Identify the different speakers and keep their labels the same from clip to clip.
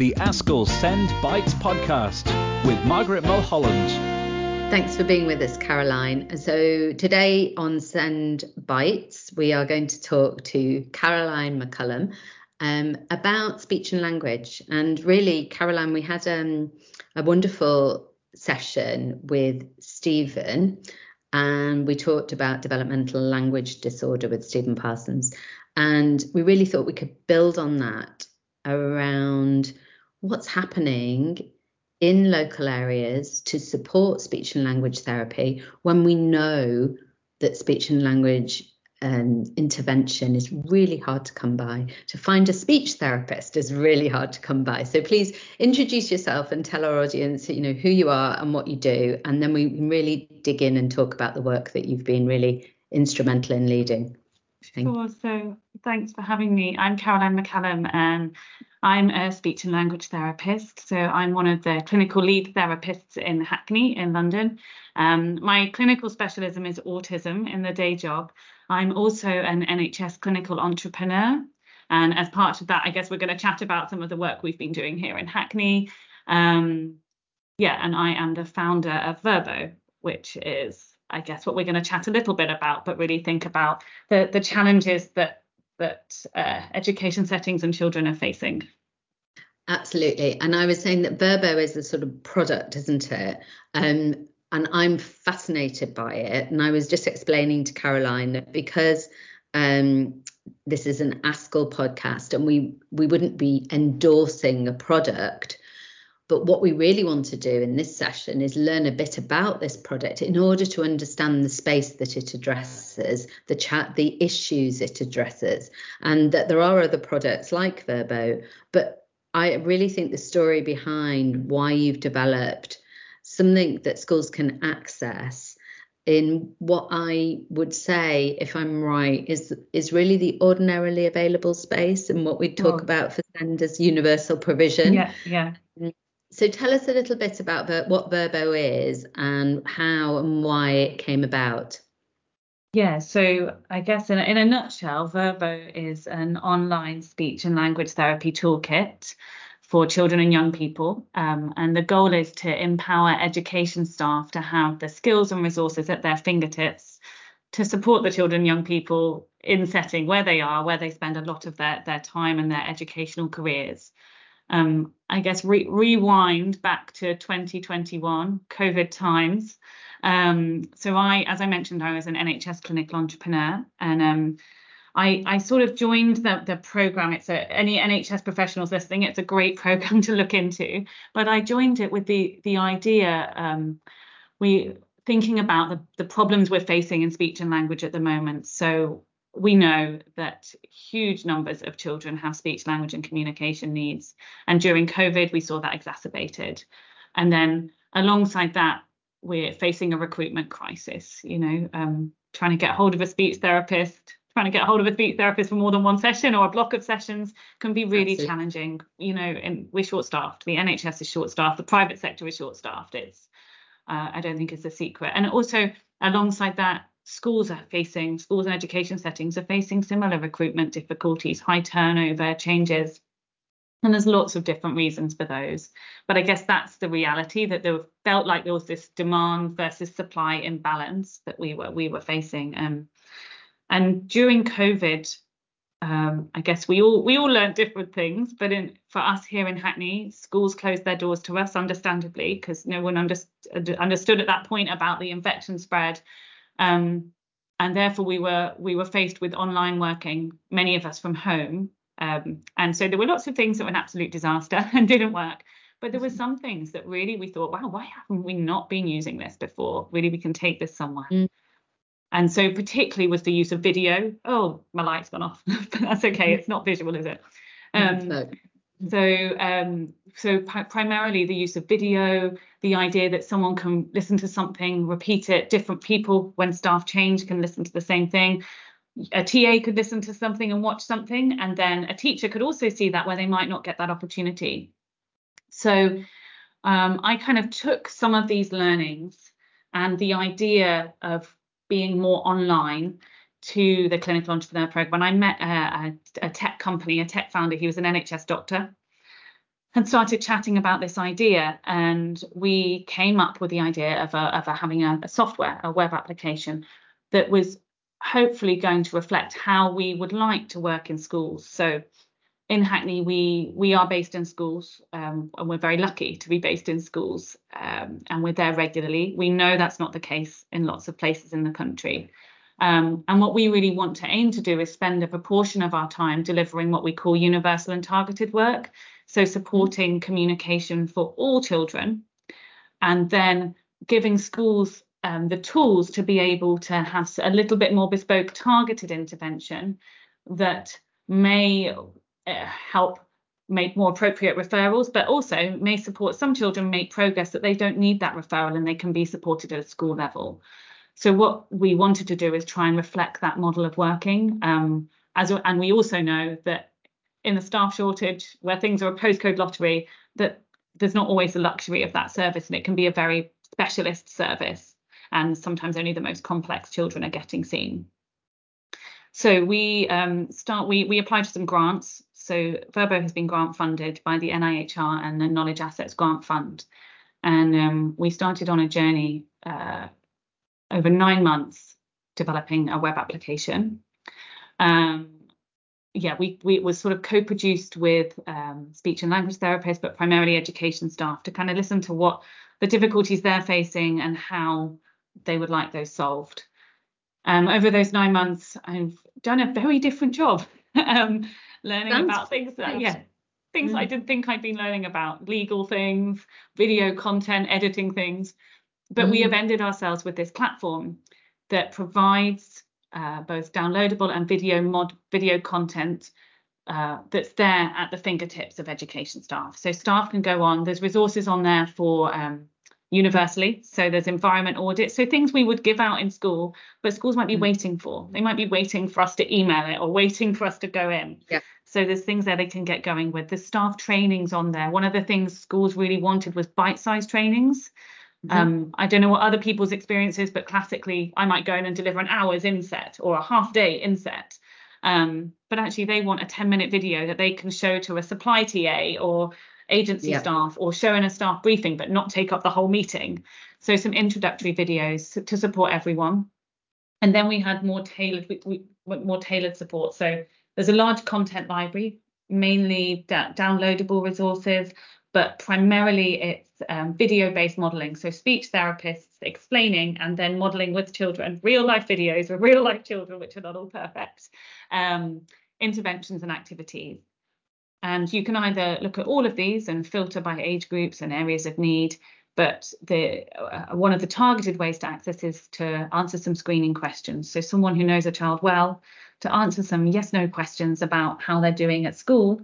Speaker 1: the ASCL Send Bites podcast with Margaret Mulholland.
Speaker 2: Thanks for being with us, Caroline. So, today on Send Bites, we are going to talk to Caroline McCallum um, about speech and language. And really, Caroline, we had um, a wonderful session with Stephen, and we talked about developmental language disorder with Stephen Parsons. And we really thought we could build on that around what's happening in local areas to support speech and language therapy when we know that speech and language um, intervention is really hard to come by. To find a speech therapist is really hard to come by. So please introduce yourself and tell our audience, you know, who you are and what you do, and then we can really dig in and talk about the work that you've been really instrumental in leading.
Speaker 3: Sure. So thanks for having me. I'm Caroline McCallum and I'm a speech and language therapist. So I'm one of the clinical lead therapists in Hackney in London. Um, my clinical specialism is autism in the day job. I'm also an NHS clinical entrepreneur. And as part of that, I guess we're going to chat about some of the work we've been doing here in Hackney. Um, yeah, and I am the founder of Verbo, which is I guess what we're going to chat a little bit about, but really think about the the challenges that that uh, education settings and children are facing.
Speaker 2: Absolutely, and I was saying that Verbo is a sort of product, isn't it? Um, and I'm fascinated by it. And I was just explaining to Caroline that because um, this is an ASCL podcast, and we we wouldn't be endorsing a product but what we really want to do in this session is learn a bit about this product in order to understand the space that it addresses, the chat, the issues it addresses, and that there are other products like Verbo. But I really think the story behind why you've developed something that schools can access in what I would say, if I'm right, is is really the ordinarily available space and what we talk oh. about for SEND as universal provision.
Speaker 3: Yeah, yeah.
Speaker 2: So tell us a little bit about Ver- what Verbo is and how and why it came about.
Speaker 3: Yeah, so I guess in a, in a nutshell, Verbo is an online speech and language therapy toolkit for children and young people. Um, and the goal is to empower education staff to have the skills and resources at their fingertips to support the children and young people in setting where they are, where they spend a lot of their, their time and their educational careers um, I guess re- rewind back to 2021 COVID times. Um, so I, as I mentioned, I was an NHS clinical entrepreneur, and um, I, I sort of joined the, the program. It's a any NHS professionals listening. It's a great program to look into. But I joined it with the the idea um, we thinking about the, the problems we're facing in speech and language at the moment. So we know that huge numbers of children have speech, language, and communication needs. And during COVID, we saw that exacerbated. And then alongside that, we're facing a recruitment crisis, you know, um, trying to get hold of a speech therapist, trying to get hold of a speech therapist for more than one session or a block of sessions can be really challenging, you know, and we're short staffed. The NHS is short staffed, the private sector is short staffed. It's, uh, I don't think it's a secret. And also, alongside that, schools are facing, schools and education settings are facing similar recruitment difficulties, high turnover, changes. And there's lots of different reasons for those. But I guess that's the reality that there felt like there was this demand versus supply imbalance that we were we were facing. Um, and during COVID, um, I guess we all we all learned different things. But in, for us here in Hackney, schools closed their doors to us, understandably, because no one understood understood at that point about the infection spread um, and therefore we were we were faced with online working, many of us from home. Um, and so there were lots of things that were an absolute disaster and didn't work. But there were some things that really we thought, wow, why haven't we not been using this before? Really, we can take this somewhere. Mm. And so particularly was the use of video. Oh, my light's gone off. That's okay. It's not visual, is it? Um, no. So, um, so primarily the use of video, the idea that someone can listen to something, repeat it. Different people, when staff change, can listen to the same thing. A TA could listen to something and watch something, and then a teacher could also see that where they might not get that opportunity. So, um, I kind of took some of these learnings and the idea of being more online to the clinical entrepreneur program. And I met a, a, a, tech company, a tech founder. He was an NHS doctor, and started chatting about this idea and we came up with the idea of, a, of a, having a, a software, a web application that was hopefully going to reflect how we would like to work in schools. So in Hackney, we we are based in schools, um, and we're very lucky to be based in schools, um, and we're there regularly. We know that's not the case in lots of places in the country. Um, and what we really want to aim to do is spend a proportion of our time delivering what we call universal and targeted work. So supporting communication for all children, and then giving schools um, the tools to be able to have a little bit more bespoke targeted intervention that may uh, help make more appropriate referrals, but also may support some children make progress that they don't need that referral and they can be supported at a school level. So what we wanted to do is try and reflect that model of working. Um, as and we also know that in the staff shortage, where things are a postcode lottery, that there's not always the luxury of that service, and it can be a very specialist service, and sometimes only the most complex children are getting seen. So we um, start we we applied for some grants so Verbo has been grant funded by the NIHR and the Knowledge Assets Grant Fund. And um, we started on a journey uh, over nine months developing a web application. Um, yeah, we, we it was sort of co-produced with um, speech and language therapists, but primarily education staff to kind of listen to what the difficulties they're facing and how they would like those solved. Um, over those nine months, I've done a very different job. um, learning Sounds about things that yeah things mm. I didn't think I'd been learning about legal things, video content, editing things. But mm. we have ended ourselves with this platform that provides uh, both downloadable and video mod video content uh, that's there at the fingertips of education staff. So staff can go on. There's resources on there for um, universally. So there's environment audits. So things we would give out in school, but schools might be mm. waiting for. They might be waiting for us to email it or waiting for us to go in.
Speaker 2: Yeah.
Speaker 3: So there's things there they can get going with. The staff trainings on there. One of the things schools really wanted was bite-sized trainings. Mm-hmm. Um, I don't know what other people's experience is, but classically, I might go in and deliver an hour's inset or a half day inset. Um, but actually, they want a 10 minute video that they can show to a supply TA or agency yep. staff or show in a staff briefing, but not take up the whole meeting. So some introductory videos to support everyone. And then we had more tailored, we, we, more tailored support. So there's a large content library, mainly da- downloadable resources, but primarily it's um, video-based modelling. So speech therapists explaining and then modelling with children, real life videos with real life children, which are not all perfect, um, interventions and activities. And you can either look at all of these and filter by age groups and areas of need, but the uh, one of the targeted ways to access is to answer some screening questions. So someone who knows a child well to answer some yes no questions about how they're doing at school,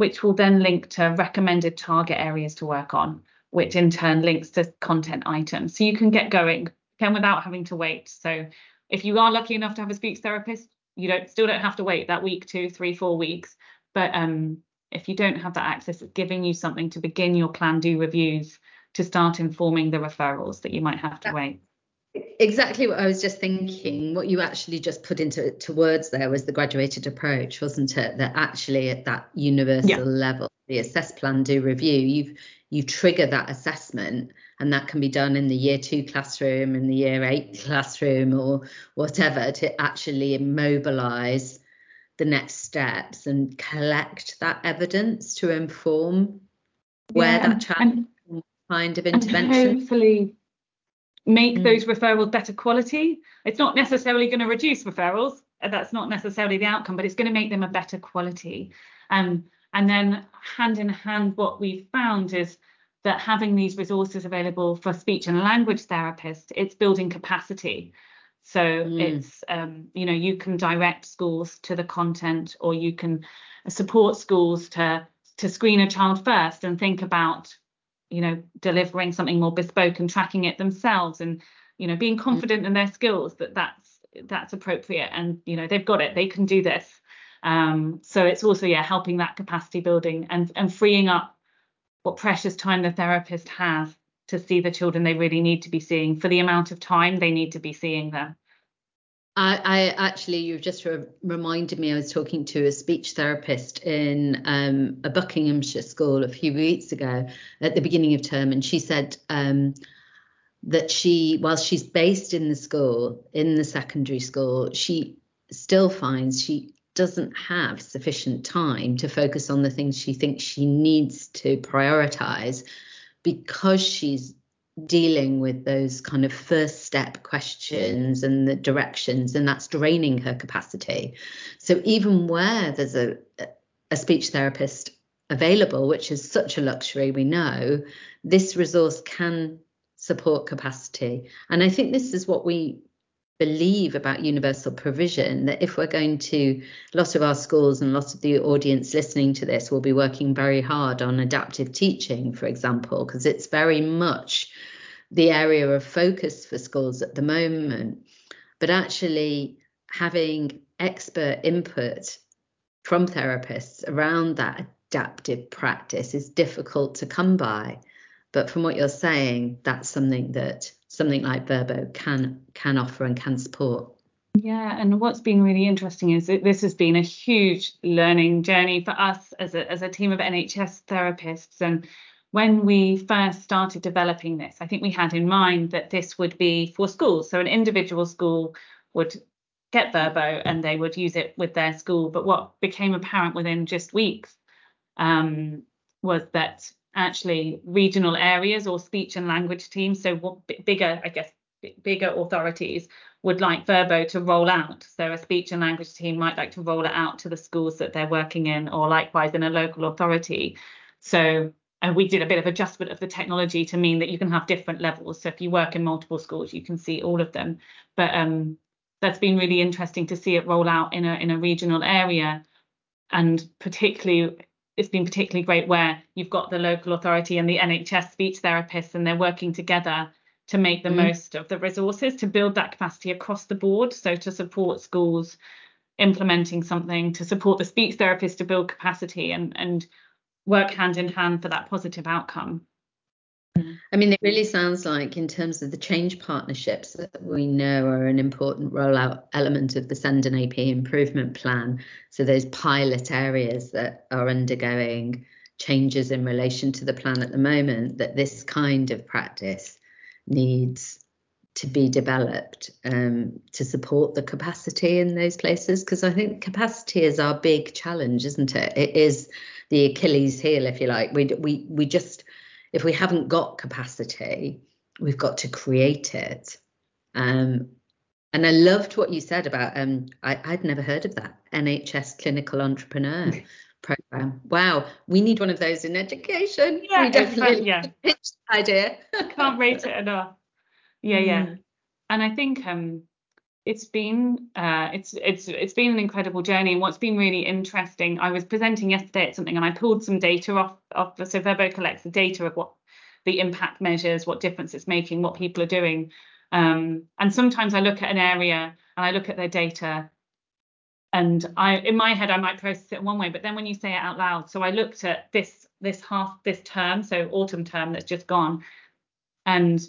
Speaker 3: which will then link to recommended target areas to work on, which in turn links to content items. So you can get going again without having to wait. So if you are lucky enough to have a speech therapist, you don't still don't have to wait that week, two, three, four weeks. But um, if you don't have that access, it's giving you something to begin your plan do reviews to start informing the referrals that you might have to wait.
Speaker 2: Exactly what I was just thinking. What you actually just put into to words there was the graduated approach, wasn't it? That actually at that universal yeah. level, the assess plan do review, you've you trigger that assessment and that can be done in the year two classroom in the year eight classroom or whatever to actually immobilize the next steps and collect that evidence to inform where yeah, that child kind of intervention.
Speaker 3: And hopefully make mm. those referrals better quality. It's not necessarily going to reduce referrals. That's not necessarily the outcome, but it's going to make them a better quality. Um, and then hand in hand, what we've found is that having these resources available for speech and language therapists, it's building capacity. So mm. it's um, you know you can direct schools to the content, or you can support schools to to screen a child first and think about you know delivering something more bespoke and tracking it themselves, and you know being mm. confident in their skills that that's that's appropriate and you know they've got it, they can do this. Um, so it's also yeah helping that capacity building and and freeing up what precious time the therapist has to see the children they really need to be seeing for the amount of time they need to be seeing them.
Speaker 2: I, I actually, you've just re- reminded me. I was talking to a speech therapist in um, a Buckinghamshire school a few weeks ago at the beginning of term, and she said um, that she, while she's based in the school, in the secondary school, she still finds she doesn't have sufficient time to focus on the things she thinks she needs to prioritize because she's dealing with those kind of first step questions and the directions and that's draining her capacity. So even where there's a a speech therapist available which is such a luxury we know this resource can support capacity. And i think this is what we believe about universal provision that if we're going to a lot of our schools and a lot of the audience listening to this will be working very hard on adaptive teaching for example because it's very much the area of focus for schools at the moment. But actually having expert input from therapists around that adaptive practice is difficult to come by. But from what you're saying that's something that something like Verbo can can offer and can support.
Speaker 3: Yeah, and what's been really interesting is that this has been a huge learning journey for us as a as a team of NHS therapists. And when we first started developing this, I think we had in mind that this would be for schools. So an individual school would get Verbo and they would use it with their school. But what became apparent within just weeks um, was that actually regional areas or speech and language teams. So what bigger, I guess, bigger authorities would like Verbo to roll out. So a speech and language team might like to roll it out to the schools that they're working in, or likewise in a local authority. So and we did a bit of adjustment of the technology to mean that you can have different levels. So if you work in multiple schools, you can see all of them. But um, that's been really interesting to see it roll out in a in a regional area, and particularly it's been particularly great where you've got the local authority and the NHS speech therapists and they're working together to make the mm. most of the resources to build that capacity across the board. So to support schools implementing something, to support the speech therapists to build capacity and and work hand in hand for that positive outcome.
Speaker 2: I mean, it really sounds like, in terms of the change partnerships that we know are an important rollout element of the Send an AP improvement plan. So, those pilot areas that are undergoing changes in relation to the plan at the moment, that this kind of practice needs to be developed um, to support the capacity in those places. Because I think capacity is our big challenge, isn't it? It is the Achilles heel, if you like. We, we, we just if we haven't got capacity, we've got to create it. Um, and I loved what you said about um, I, would never heard of that NHS clinical entrepreneur program. Wow, we need one of those in education.
Speaker 3: Yeah,
Speaker 2: we
Speaker 3: definitely yeah.
Speaker 2: pitch idea.
Speaker 3: Can't rate it enough. Yeah, yeah. Mm. And I think um it's been uh, it's it's it's been an incredible journey. And what's been really interesting, I was presenting yesterday at something, and I pulled some data off off. So Verbo collects the data of what the impact measures, what difference it's making, what people are doing. Um, and sometimes I look at an area and I look at their data, and I in my head I might process it one way, but then when you say it out loud, so I looked at this this half this term, so autumn term that's just gone, and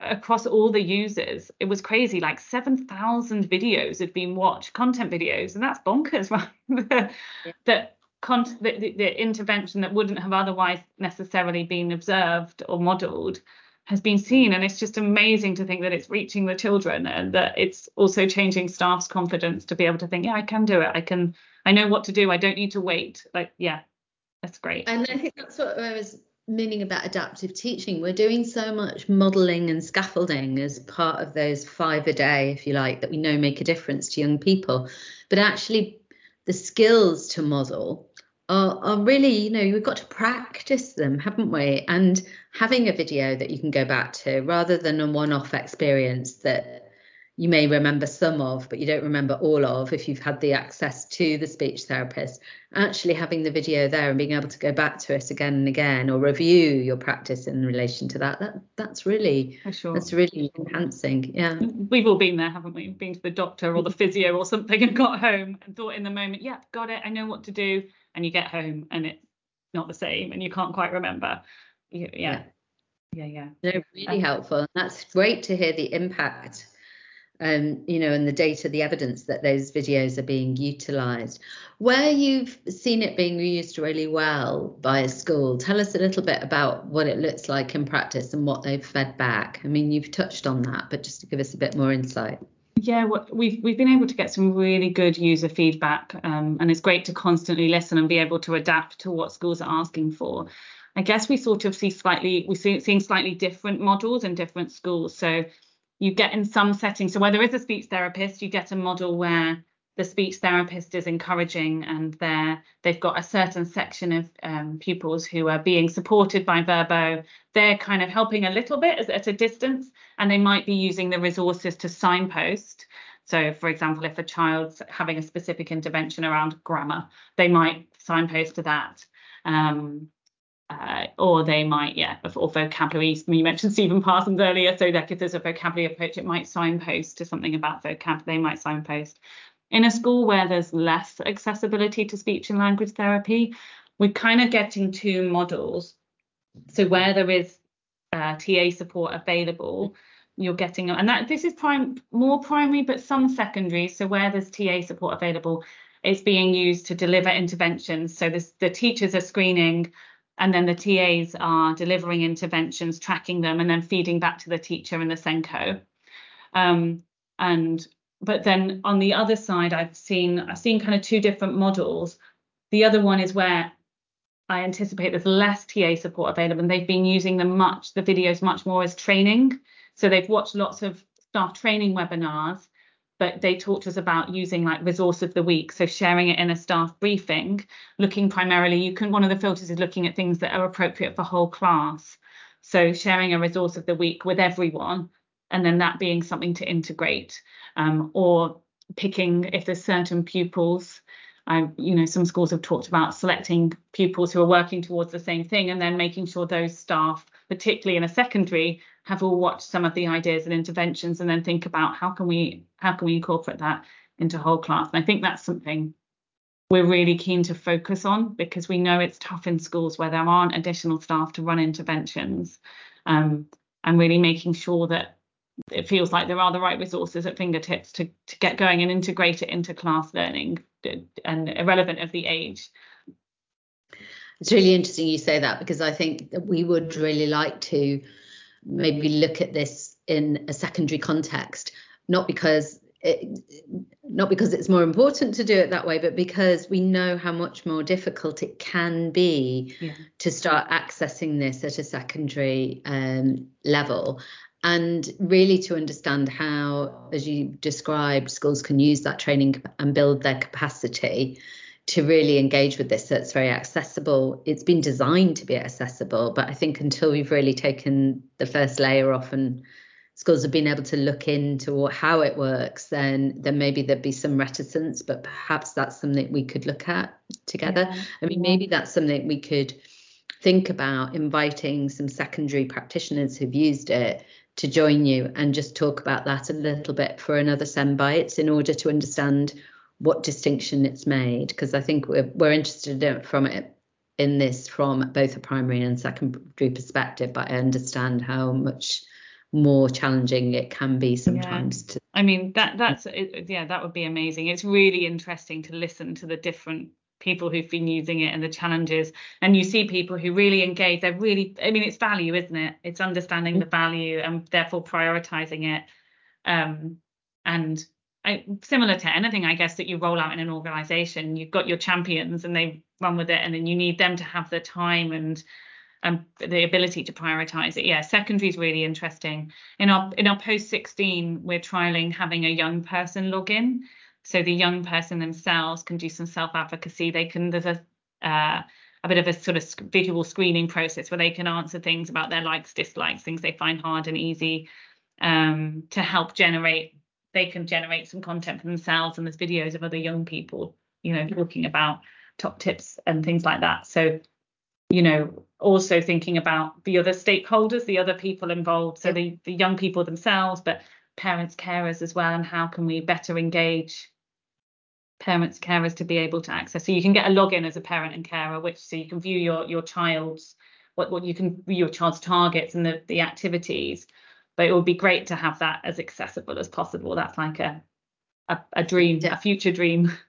Speaker 3: across all the users, it was crazy. Like 7,000 videos had been watched, content videos, and that's bonkers, right? the, yeah. That con- the, the, the, intervention that wouldn't have otherwise necessarily been observed or modelled has been seen. And it's just amazing to think that it's reaching the children and that it's also changing staff's confidence to be able to think, yeah, I can do it. I can, I know what to do. I don't need to wait. Like, yeah, that's great.
Speaker 2: And I think that's what I was meaning about adaptive teaching, we're doing so much modelling and scaffolding as part of those five a day, if you like, that we know make a difference to young people. But actually, the skills to model are, are really, you know, we've got to practice them, haven't we? And having a video that you can go back to rather than a one off experience that you may remember some of, but you don't remember all of if you've had the access to the speech therapist. Actually, having the video there and being able to go back to it again and again, or review your practice in relation to that, that that's really sure. that's really enhancing. Yeah,
Speaker 3: we've all been there, haven't we? Been to the doctor or the physio or something and got home and thought in the moment, yeah, got it, I know what to do, and you get home and it's not the same and you can't quite remember. Yeah, yeah, yeah. yeah.
Speaker 2: They're really um, helpful. And that's great to hear the impact um, you know, and the data, the evidence that those videos are being utilised. Where you've seen it being used really well by a school, tell us a little bit about what it looks like in practice and what they've fed back. I mean, you've touched on that, but just to give us a bit more insight.
Speaker 3: Yeah, we've we've been able to get some really good user feedback, um, and it's great to constantly listen and be able to adapt to what schools are asking for. I guess we sort of see slightly we're seeing slightly different models in different schools. So you get in some settings. So where there is a speech therapist, you get a model where the speech therapist is encouraging and they're they've got a certain section of um, pupils who are being supported by Verbo. They're kind of helping a little bit at a distance, and they might be using the resources to signpost. So, for example, if a child's having a specific intervention around grammar, they might signpost to that. Um, uh, or they might, yeah, or vocabulary. You mentioned Stephen Parsons earlier, so like if there's a vocabulary approach, it might signpost to something about vocab. They might signpost. In a school where there's less accessibility to speech and language therapy, we're kind of getting two models. So where there is uh, TA support available, you're getting, and that this is prime more primary, but some secondary. So where there's TA support available, it's being used to deliver interventions. So this, the teachers are screening and then the TAs are delivering interventions, tracking them, and then feeding back to the teacher and the SENCo. Um, and but then on the other side, I've seen I've seen kind of two different models. The other one is where I anticipate there's less TA support available, and they've been using them much the videos much more as training. So they've watched lots of staff training webinars but they talked to us about using like resource of the week so sharing it in a staff briefing looking primarily you can one of the filters is looking at things that are appropriate for whole class. So sharing a resource of the week with everyone and then that being something to integrate um, or picking if there's certain pupils. I, you know, some schools have talked about selecting pupils who are working towards the same thing and then making sure those staff, particularly in a secondary, have all watched some of the ideas and interventions and then think about how can we how can we incorporate that into whole class. And I think that's something we're really keen to focus on because we know it's tough in schools where there aren't additional staff to run interventions um, and really making sure that it feels like there are the right resources at fingertips to, to get going and integrate it into class learning and irrelevant of the age.
Speaker 2: It's really interesting you say that because I think that we would really like to maybe look at this in a secondary context, not because it, not because it's more important to do it that way, but because we know how much more difficult it can be yeah. to start accessing this at a secondary um, level and really to understand how, as you described, schools can use that training and build their capacity to really engage with this so it's very accessible. It's been designed to be accessible, but I think until we've really taken the first layer off and schools have been able to look into how it works, then then maybe there'd be some reticence, but perhaps that's something we could look at together. Yeah. I mean, maybe that's something we could think about inviting some secondary practitioners who've used it to join you and just talk about that a little bit for another SEND Bites in order to understand what distinction it's made because I think we're, we're interested in from it in this from both a primary and secondary perspective, but I understand how much more challenging it can be sometimes
Speaker 3: yeah. to I mean that that's yeah that would be amazing. It's really interesting to listen to the different people who've been using it and the challenges. And you see people who really engage they're really i mean it's value isn't it? It's understanding the value and therefore prioritizing it um, and Similar to anything i guess that you roll out in an organization you've got your champions and they run with it and then you need them to have the time and and the ability to prioritize it yeah secondary is really interesting in our in our post 16 we're trialing having a young person log in so the young person themselves can do some self advocacy. They can there's a uh, a bit of a sort of visual screening process where they can answer things about their likes, dislikes, things they find hard and easy um, to help generate. They can generate some content for themselves, and there's videos of other young people, you know, talking about top tips and things like that. So, you know, also thinking about the other stakeholders, the other people involved, so the the young people themselves, but parents, carers as well, and how can we better engage parents carers to be able to access. So you can get a login as a parent and carer which so you can view your your child's what what you can view your child's targets and the the activities but it would be great to have that as accessible as possible. That's like a a, a dream, a future dream.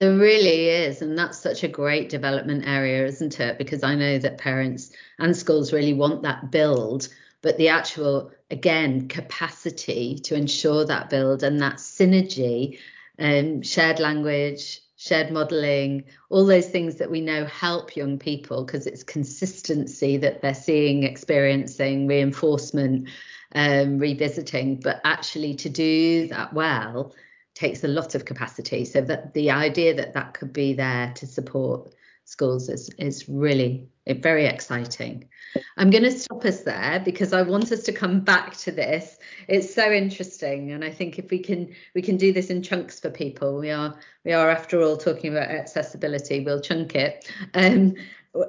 Speaker 2: There really is. And that's such a great development area, isn't it? Because I know that parents and schools really want that build, but the actual, again, capacity to ensure that build and that synergy, um, shared language, shared modeling, all those things that we know help young people because it's consistency that they're seeing, experiencing, reinforcement, um, revisiting. But actually, to do that well, takes a lot of capacity. So that the idea that that could be there to support schools is is really very exciting. I'm going to stop us there because I want us to come back to this. It's so interesting, and I think if we can we can do this in chunks for people. We are we are after all talking about accessibility. We'll chunk it. Um,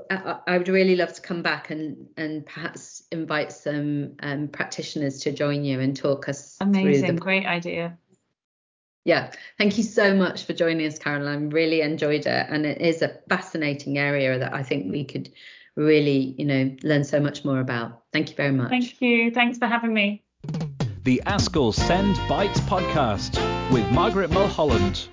Speaker 2: I, I would really love to come back and and perhaps invite some um, practitioners to join you and talk us.
Speaker 3: Amazing, the... great idea.
Speaker 2: Yeah, thank you so much for joining us, Caroline. Really enjoyed it, and it is a fascinating area that I think we could really, you know, learn so much more about. Thank you very much.
Speaker 3: Thank you. Thanks for having me.
Speaker 1: The ASCL Send Bites podcast with Margaret Mulholland.